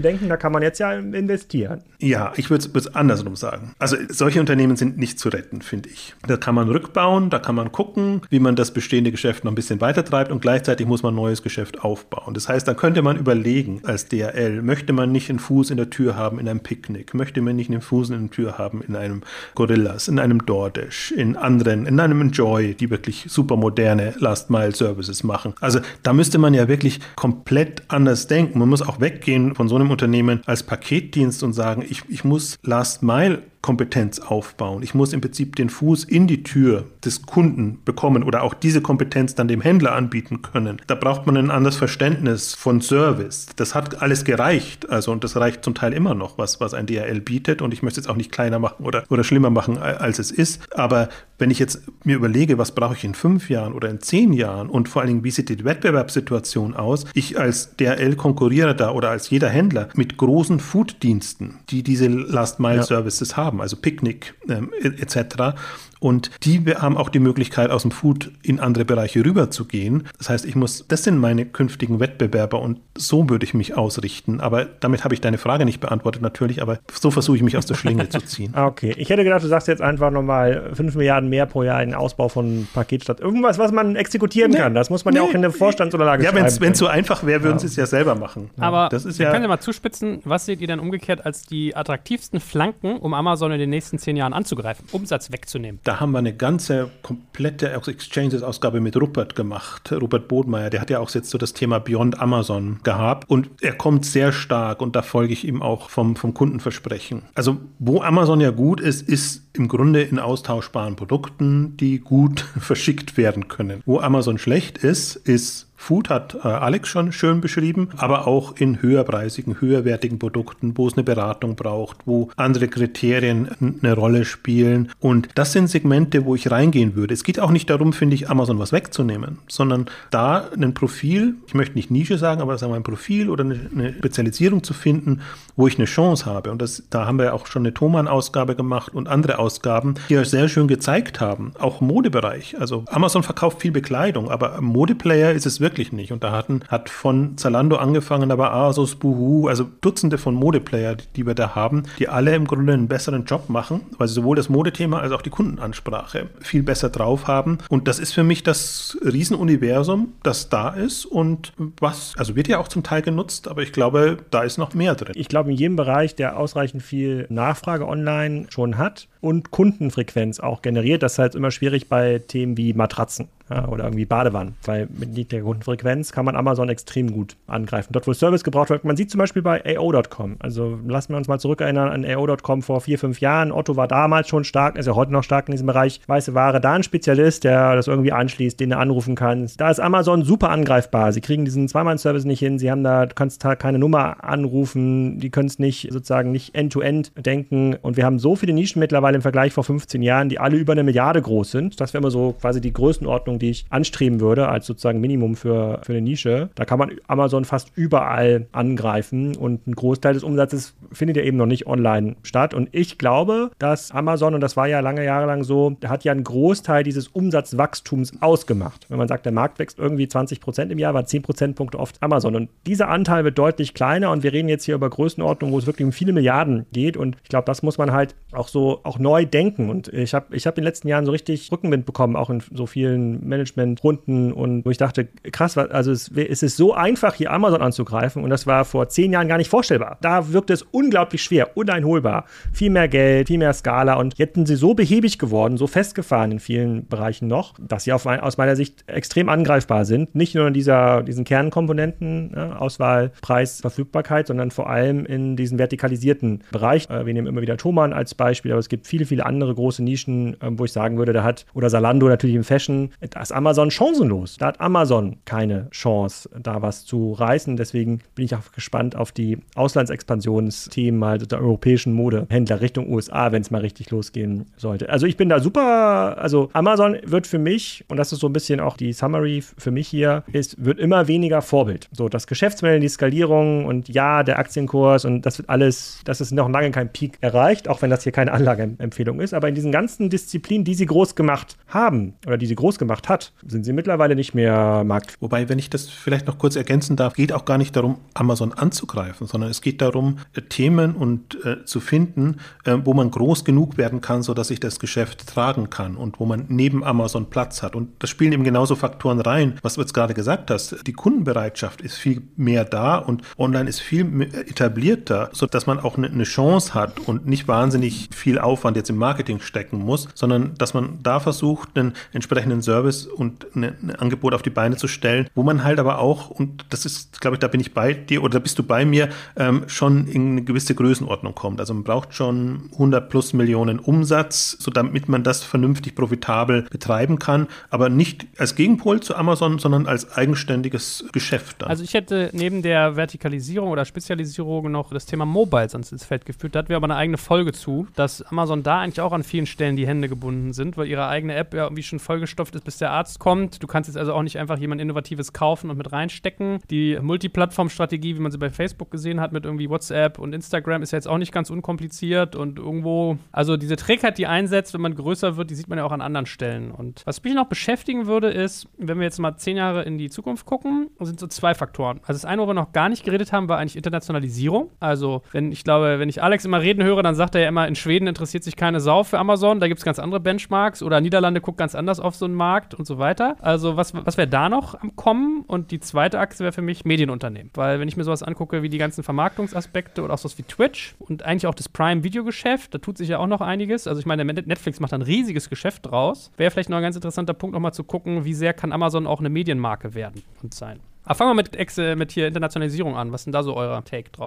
denken, da kann man jetzt ja investieren. Ja, ich würde es andersrum sagen. Also solche Unternehmen sind nicht zu retten, finde ich. Da kann man rückbauen, da kann man gucken, wie man das bestehende Geschäft noch ein bisschen weiter treibt und gleichzeitig muss man ein neues Geschäft aufbauen. Das heißt, da könnte man überlegen als DRL, möchte man nicht einen Fuß in der Tür haben in einem Picknick, möchte man nicht einen Fuß in der Tür haben in einem Gorillas, in einem DoorDash, in anderen, in einem Enjoy, die wirklich super moderne Last-Mile-Services machen. Also da müsste man ja wirklich komplett anders denken. Man muss auch weggehen von so einem Unternehmen als Paketdienst und sagen, ich, ich muss Last-Mile Kompetenz aufbauen. Ich muss im Prinzip den Fuß in die Tür des Kunden bekommen oder auch diese Kompetenz dann dem Händler anbieten können. Da braucht man ein anderes Verständnis von Service. Das hat alles gereicht. Also, und das reicht zum Teil immer noch, was, was ein DHL bietet. Und ich möchte es auch nicht kleiner machen oder, oder schlimmer machen, als es ist. Aber wenn ich jetzt mir überlege, was brauche ich in fünf Jahren oder in zehn Jahren und vor allen Dingen, wie sieht die Wettbewerbssituation aus? Ich als DHL konkurriere da oder als jeder Händler mit großen Fooddiensten, die diese Last-Mile-Services ja. haben haben, also Picknick ähm, etc. Und die haben auch die Möglichkeit, aus dem Food in andere Bereiche rüber zu gehen. Das heißt, ich muss, das sind meine künftigen Wettbewerber und so würde ich mich ausrichten. Aber damit habe ich deine Frage nicht beantwortet, natürlich, aber so versuche ich mich aus der Schlinge zu ziehen. *laughs* Okay, ich hätte gedacht, du sagst jetzt einfach nochmal 5 Milliarden mehr pro Jahr in den Ausbau von Paketstadt. Irgendwas, was man exekutieren nee, kann. Das muss man nee, ja auch in der Vorstandsunterlage ja, schreiben. Ja, wenn es so einfach wäre, würden ja. sie es ja selber machen. Aber das ist wir ja können ja mal zuspitzen, was seht ihr dann umgekehrt als die attraktivsten Flanken, um Amazon in den nächsten zehn Jahren anzugreifen, Umsatz wegzunehmen? Da haben wir eine ganze komplette Exchanges-Ausgabe mit Rupert gemacht. Rupert Bodmeier, der hat ja auch jetzt so das Thema Beyond Amazon gehabt. Und er kommt sehr stark und da folge ich ihm auch vom, vom Kundenversprechen. Also, wo Amazon ja gut ist, ist im Grunde in austauschbaren Produkten, die gut *laughs* verschickt werden können. Wo Amazon schlecht ist, ist Food hat äh, Alex schon schön beschrieben, aber auch in höherpreisigen, höherwertigen Produkten, wo es eine Beratung braucht, wo andere Kriterien eine Rolle spielen. Und das sind Segmente, wo ich reingehen würde. Es geht auch nicht darum, finde ich, Amazon was wegzunehmen, sondern da ein Profil, ich möchte nicht Nische sagen, aber sagen wir ein Profil oder eine, eine Spezialisierung zu finden, wo ich eine Chance habe. Und das, da haben wir auch schon eine Thomann-Ausgabe gemacht und andere Ausgaben, die euch sehr schön gezeigt haben. Auch Modebereich. Also Amazon verkauft viel Bekleidung, aber Modeplayer ist es wirklich wirklich nicht. Und da hatten, hat von Zalando angefangen, aber Asus, Boohoo, also Dutzende von Modeplayer, die wir da haben, die alle im Grunde einen besseren Job machen, weil sie sowohl das Modethema als auch die Kundenansprache viel besser drauf haben. Und das ist für mich das Riesenuniversum, das da ist und was, also wird ja auch zum Teil genutzt, aber ich glaube, da ist noch mehr drin. Ich glaube, in jedem Bereich, der ausreichend viel Nachfrage online schon hat und Kundenfrequenz auch generiert, das ist halt immer schwierig bei Themen wie Matratzen ja, oder irgendwie Badewannen, weil mit niedriger Kundenfrequenz kann man Amazon extrem gut angreifen. Dort, wo Service gebraucht wird, man sieht zum Beispiel bei AO.com, also lassen wir uns mal zurückerinnern an AO.com vor vier, fünf Jahren. Otto war damals schon stark, ist ja heute noch stark in diesem Bereich. Weiße Ware, da ein Spezialist, der das irgendwie anschließt, den er anrufen kann. Da ist Amazon super angreifbar. Sie kriegen diesen Zweimann-Service nicht hin, sie haben da, du kannst da keine Nummer anrufen, die können es nicht sozusagen nicht end-to-end -end denken und wir haben so viele Nischen mittlerweile im Vergleich vor 15 Jahren, die alle über eine Milliarde groß sind. Das wäre immer so quasi die Größenordnung Größenordnung, die ich anstreben würde, als sozusagen Minimum für, für eine Nische. Da kann man Amazon fast überall angreifen und ein Großteil des Umsatzes findet ja eben noch nicht online statt. Und ich glaube, dass Amazon, und das war ja lange Jahre lang so, hat ja einen Großteil dieses Umsatzwachstums ausgemacht. Wenn man sagt, der Markt wächst irgendwie 20 Prozent im Jahr, war 10 Prozentpunkte oft Amazon. Und dieser Anteil wird deutlich kleiner und wir reden jetzt hier über Größenordnungen, wo es wirklich um viele Milliarden geht. Und ich glaube, das muss man halt auch so auch neu denken. Und ich habe ich hab in den letzten Jahren so richtig Rückenwind bekommen, auch in so vielen Managementrunden und wo ich dachte, krass, also es, es ist so einfach, hier Amazon anzugreifen und das war vor zehn Jahren gar nicht vorstellbar. Da wirkt es unglaublich schwer, uneinholbar. Viel mehr Geld, viel mehr Skala und sind sie so behäbig geworden, so festgefahren in vielen Bereichen noch, dass sie auf, aus meiner Sicht extrem angreifbar sind. Nicht nur in dieser, diesen Kernkomponenten, ne, Auswahl, Preis, Verfügbarkeit, sondern vor allem in diesen vertikalisierten Bereich. Äh, wir nehmen immer wieder Thomann als Beispiel, aber es gibt viele, viele andere große Nischen, äh, wo ich sagen würde, da hat, oder Salando natürlich im Fashion, da ist Amazon chancenlos. Da hat Amazon keine Chance, da was zu reißen. Deswegen bin ich auch gespannt auf die Auslandsexpansionsthemen mal der europäischen Modehändler Richtung USA, wenn es mal richtig losgehen sollte. Also ich bin da super, also Amazon wird für mich, und das ist so ein bisschen auch die Summary für mich hier, ist, wird immer weniger Vorbild. So, das Geschäftsmodell, die Skalierung und ja, der Aktienkurs und das wird alles, das ist noch lange kein Peak erreicht, auch wenn das hier keine Anlageempfehlung ist. Aber in diesen ganzen Disziplinen, die sie groß gemacht haben oder die sie groß gemacht hat, sind sie mittlerweile nicht mehr Markt. Wobei, wenn ich das vielleicht noch kurz ergänzen darf, geht auch gar nicht darum, Amazon anzugreifen, sondern es geht darum, äh, Themen und äh, zu finden, äh, wo man groß genug werden kann, sodass ich das Geschäft tragen kann und wo man neben Amazon Platz hat. Und das spielen eben genauso Faktoren rein, was du jetzt gerade gesagt hast. Die Kundenbereitschaft ist viel mehr da und online ist viel etablierter, sodass man auch eine, eine Chance hat und nicht wahnsinnig viel Aufwand jetzt im Marketing stecken muss, sondern dass man da versucht, einen entsprechenden Service Service und ein Angebot auf die Beine zu stellen, wo man halt aber auch, und das ist, glaube ich, da bin ich bei dir oder da bist du bei mir, ähm, schon in eine gewisse Größenordnung kommt. Also man braucht schon 100 plus Millionen Umsatz, so damit man das vernünftig profitabel betreiben kann, aber nicht als Gegenpol zu Amazon, sondern als eigenständiges Geschäft. Dann. Also ich hätte neben der Vertikalisierung oder Spezialisierung noch das Thema Mobile sonst ins Feld geführt. Da hatten wir aber eine eigene Folge zu, dass Amazon da eigentlich auch an vielen Stellen die Hände gebunden sind, weil ihre eigene App ja irgendwie schon vollgestopft ist, bis der der Arzt kommt. Du kannst jetzt also auch nicht einfach jemand Innovatives kaufen und mit reinstecken. Die Multiplattform-Strategie, wie man sie bei Facebook gesehen hat, mit irgendwie WhatsApp und Instagram, ist ja jetzt auch nicht ganz unkompliziert und irgendwo, also diese Trägheit, die einsetzt, wenn man größer wird, die sieht man ja auch an anderen Stellen. Und was mich noch beschäftigen würde, ist, wenn wir jetzt mal zehn Jahre in die Zukunft gucken, sind so zwei Faktoren. Also das eine, wo wir noch gar nicht geredet haben, war eigentlich Internationalisierung. Also, wenn ich glaube, wenn ich Alex immer reden höre, dann sagt er ja immer, in Schweden interessiert sich keine Sau für Amazon, da gibt es ganz andere Benchmarks oder Niederlande guckt ganz anders auf so einen Markt und so weiter. Also was, was wäre da noch am Kommen? Und die zweite Achse wäre für mich Medienunternehmen. Weil wenn ich mir sowas angucke wie die ganzen Vermarktungsaspekte oder auch sowas wie Twitch und eigentlich auch das Prime-Videogeschäft, da tut sich ja auch noch einiges. Also ich meine, Netflix macht ein riesiges Geschäft draus. Wäre vielleicht noch ein ganz interessanter Punkt, nochmal zu gucken, wie sehr kann Amazon auch eine Medienmarke werden und sein. Aber fangen wir mit, Ex mit hier Internationalisierung an. Was ist denn da so euer Take drauf?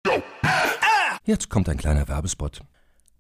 Jetzt kommt ein kleiner Werbespot.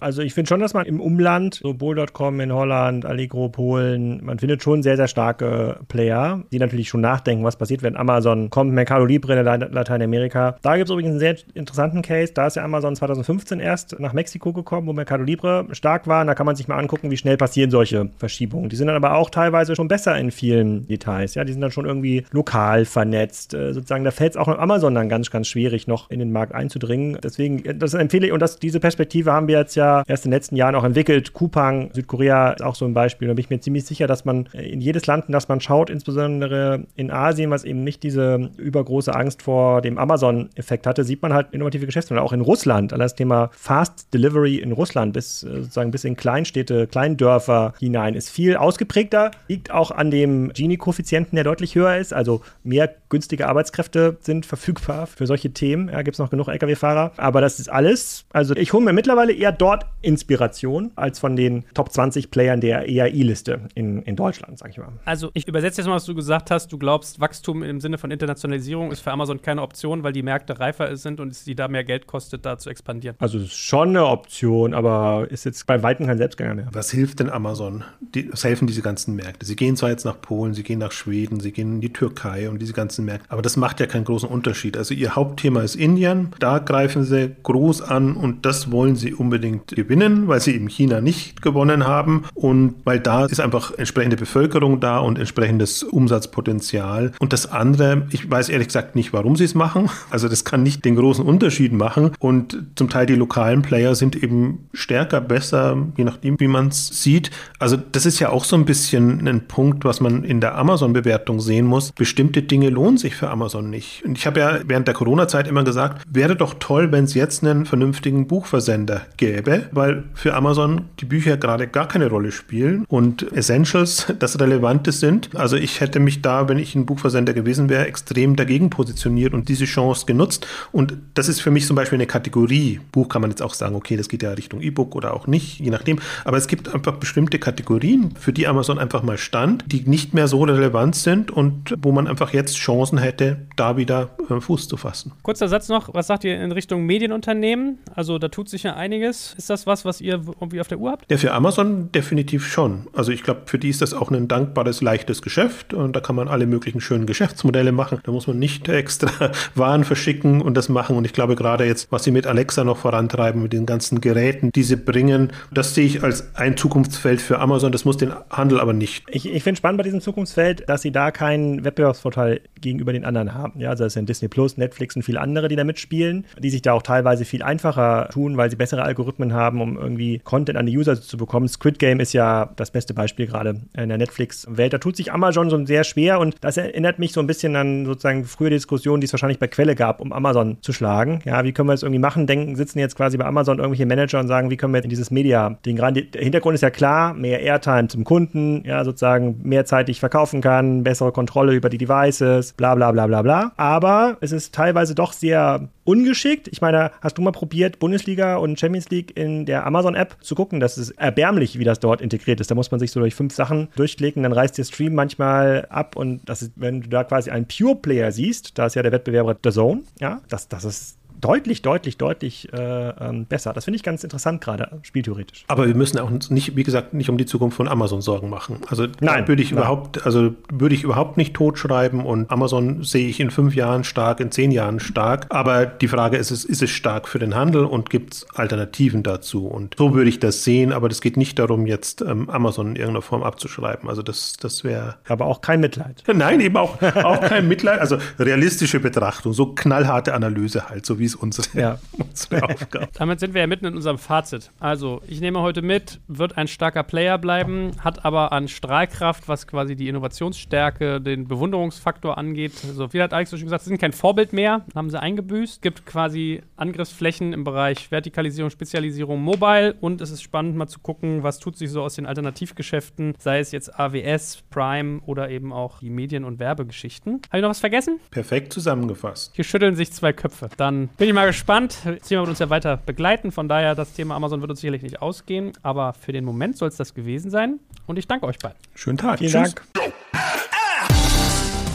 Also ich finde schon, dass man im Umland, so Bull.com in Holland, Allegro Polen, man findet schon sehr, sehr starke Player, die natürlich schon nachdenken, was passiert, wenn Amazon kommt, Mercado Libre in Lateinamerika. Da gibt es übrigens einen sehr interessanten Case. Da ist ja Amazon 2015 erst nach Mexiko gekommen, wo Mercado Libre stark war. Und da kann man sich mal angucken, wie schnell passieren solche Verschiebungen. Die sind dann aber auch teilweise schon besser in vielen Details. Ja, die sind dann schon irgendwie lokal vernetzt. Äh, sozusagen, da fällt es auch Amazon dann ganz, ganz schwierig, noch in den Markt einzudringen. Deswegen, das empfehle ich, und das, diese Perspektive haben wir jetzt ja erst in den letzten Jahren auch entwickelt. Kupang, Südkorea ist auch so ein Beispiel. Da bin ich mir ziemlich sicher, dass man äh, in jedes Land, in das man schaut, insbesondere in Asien, was eben nicht diese übergroße Angst vor dem Amazon-Effekt hatte, sieht man halt innovative Geschäftsmodelle. Auch in Russland, das Thema Fast Delivery in Russland bis äh, sozusagen bis in Kleinstädte, Kleindörfer hinein ist viel ausgeprägter, liegt auch an dem Gini-Koeffizienten, der deutlich höher ist. Also mehr günstige Arbeitskräfte sind verfügbar für solche Themen. Ja, gibt es noch genug Lkw-Fahrer. Aber das ist alles. Also ich hole mir mittlerweile eher dort Inspiration als von den Top 20 Playern der EAI-Liste in, in Deutschland, sag ich mal. Also ich übersetze jetzt mal, was du gesagt hast. Du glaubst, Wachstum im Sinne von Internationalisierung ist für Amazon keine Option, weil die Märkte reifer sind und es sie da mehr Geld kostet, da zu expandieren. Also es ist schon eine Option, aber ist jetzt bei Weitem kein Selbstgänger mehr. Was hilft denn Amazon? Die, was helfen diese ganzen Märkte? Sie gehen zwar jetzt nach Polen, sie gehen nach Schweden, sie gehen in die Türkei und diese ganzen Märkte, aber das macht ja keinen großen Unterschied. Also ihr Hauptthema ist Indien, da greifen sie groß an und das wollen sie unbedingt gewinnen, weil sie eben China nicht gewonnen haben und weil da ist einfach entsprechende Bevölkerung da und entsprechendes Umsatzpotenzial. Und das andere, ich weiß ehrlich gesagt nicht, warum sie es machen. *laughs* Also das kann nicht den großen Unterschied machen und zum Teil die lokalen Player sind eben stärker, besser, je nachdem, wie man es sieht. Also das ist ja auch so ein bisschen ein Punkt, was man in der Amazon-Bewertung sehen muss. Bestimmte Dinge lohnen sich für Amazon nicht. Und ich habe ja während der Corona-Zeit immer gesagt, wäre doch toll, wenn es jetzt einen vernünftigen Buchversender gäbe, weil für Amazon die Bücher gerade gar keine Rolle spielen und Essentials das Relevante sind. Also ich hätte mich da, wenn ich ein Buchversender gewesen wäre, extrem dagegen positioniert und diese Chance genutzt. Und das ist für mich zum Beispiel eine Kategorie. Buch kann man jetzt auch sagen, okay, das geht ja Richtung E-Book oder auch nicht, je nachdem. Aber es gibt einfach bestimmte Kategorien, für die Amazon einfach mal stand, die nicht mehr so relevant sind und wo man einfach jetzt Chancen hätte, da wieder äh, Fuß zu fassen. Kurzer Satz noch, was sagt ihr in Richtung Medienunternehmen? Also da tut sich ja einiges. Ist das was, was ihr irgendwie auf der Uhr habt? Ja, für Amazon definitiv schon. Also ich glaube, für die ist das auch ein dankbares, leichtes Geschäft und da kann man alle möglichen schönen Geschäftsmodelle machen. Da muss man nicht *laughs* extra Waren verschicken und das machen. Und ich glaube gerade jetzt, was sie mit Alexa noch vorantreiben, mit den ganzen Geräten, die sie bringen, das sehe ich als ein Zukunftsfeld für Amazon. Das muss den Handel aber nicht. Ich, ich finde spannend bei diesem Zukunftsfeld, dass sie da keinen Wettbewerbsvorteil gegenüber den anderen haben. Ja, also es sind Disney Plus, Netflix und viele andere, die da mitspielen, die sich da auch teilweise viel einfacher tun, weil sie bessere Algorithmen investieren haben, um irgendwie Content an die User zu bekommen. Squid Game ist ja das beste Beispiel gerade in der Netflix-Welt. Da tut sich Amazon so sehr schwer und das erinnert mich so ein bisschen an sozusagen frühere Diskussionen, die es wahrscheinlich bei Quelle gab, um Amazon zu schlagen. Ja, wie können wir das irgendwie machen? Denken, sitzen jetzt quasi bei Amazon irgendwelche Manager und sagen, wie können wir in dieses Media-Ding rein? Der Hintergrund ist ja klar, mehr Airtime zum Kunden, ja, sozusagen mehrzeitig verkaufen kann, bessere Kontrolle über die Devices, bla bla bla bla bla. Aber es ist teilweise doch sehr ungeschickt. Ich meine, hast du mal probiert, Bundesliga und Champions League in der Amazon-App zu gucken? Das ist erbärmlich, wie das dort integriert ist. Da muss man sich so durch fünf Sachen durchklicken, dann reißt der Stream manchmal ab und das ist, wenn du da quasi einen Pure-Player siehst, da ist ja der Wettbewerber The Zone, ja, das, das ist deutlich, deutlich, deutlich äh, ähm, besser. Das finde ich ganz interessant gerade, spieltheoretisch. Aber wir müssen auch nicht, wie gesagt, nicht um die Zukunft von Amazon Sorgen machen. Also nein, würde ich nein. überhaupt, also würde ich überhaupt nicht totschreiben und Amazon sehe ich in fünf Jahren stark, in zehn Jahren stark. Aber die Frage ist, ist, ist es stark für den Handel und gibt es Alternativen dazu? Und so würde ich das sehen, aber das geht nicht darum, jetzt ähm, Amazon in irgendeiner Form abzuschreiben. Also das, das wäre. Aber auch kein Mitleid. Nein, eben auch, auch kein Mitleid. Also realistische Betrachtung, so knallharte Analyse halt, so wie ist unsere, ja. *laughs* unsere Aufgabe. Damit sind wir ja mitten in unserem Fazit. Also, ich nehme heute mit, wird ein starker Player bleiben, hat aber an Strahlkraft, was quasi die Innovationsstärke, den Bewunderungsfaktor angeht. So, wie hat Alex schon gesagt, sie sind kein Vorbild mehr, haben sie eingebüßt. Gibt quasi Angriffsflächen im Bereich Vertikalisierung, Spezialisierung, Mobile und es ist spannend mal zu gucken, was tut sich so aus den Alternativgeschäften, sei es jetzt AWS, Prime oder eben auch die Medien- und Werbegeschichten. Habe ich noch was vergessen? Perfekt zusammengefasst. Hier schütteln sich zwei Köpfe. Dann bin ich mal gespannt. Das Thema wird uns ja weiter begleiten. Von daher, das Thema Amazon wird uns sicherlich nicht ausgehen. Aber für den Moment soll es das gewesen sein. Und ich danke euch beiden. Schönen Tag. Vielen Tschüss. Dank.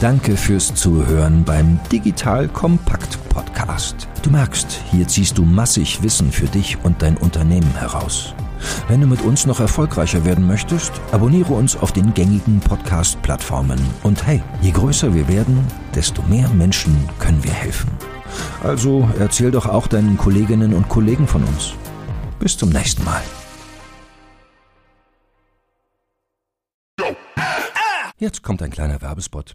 Danke fürs Zuhören beim Digital Kompakt Podcast. Du merkst, hier ziehst du massig Wissen für dich und dein Unternehmen heraus. Wenn du mit uns noch erfolgreicher werden möchtest, abonniere uns auf den gängigen Podcast-Plattformen. Und hey, je größer wir werden, desto mehr Menschen können wir helfen. Also erzähl doch auch deinen Kolleginnen und Kollegen von uns. Bis zum nächsten Mal. Jetzt kommt ein kleiner Werbespot.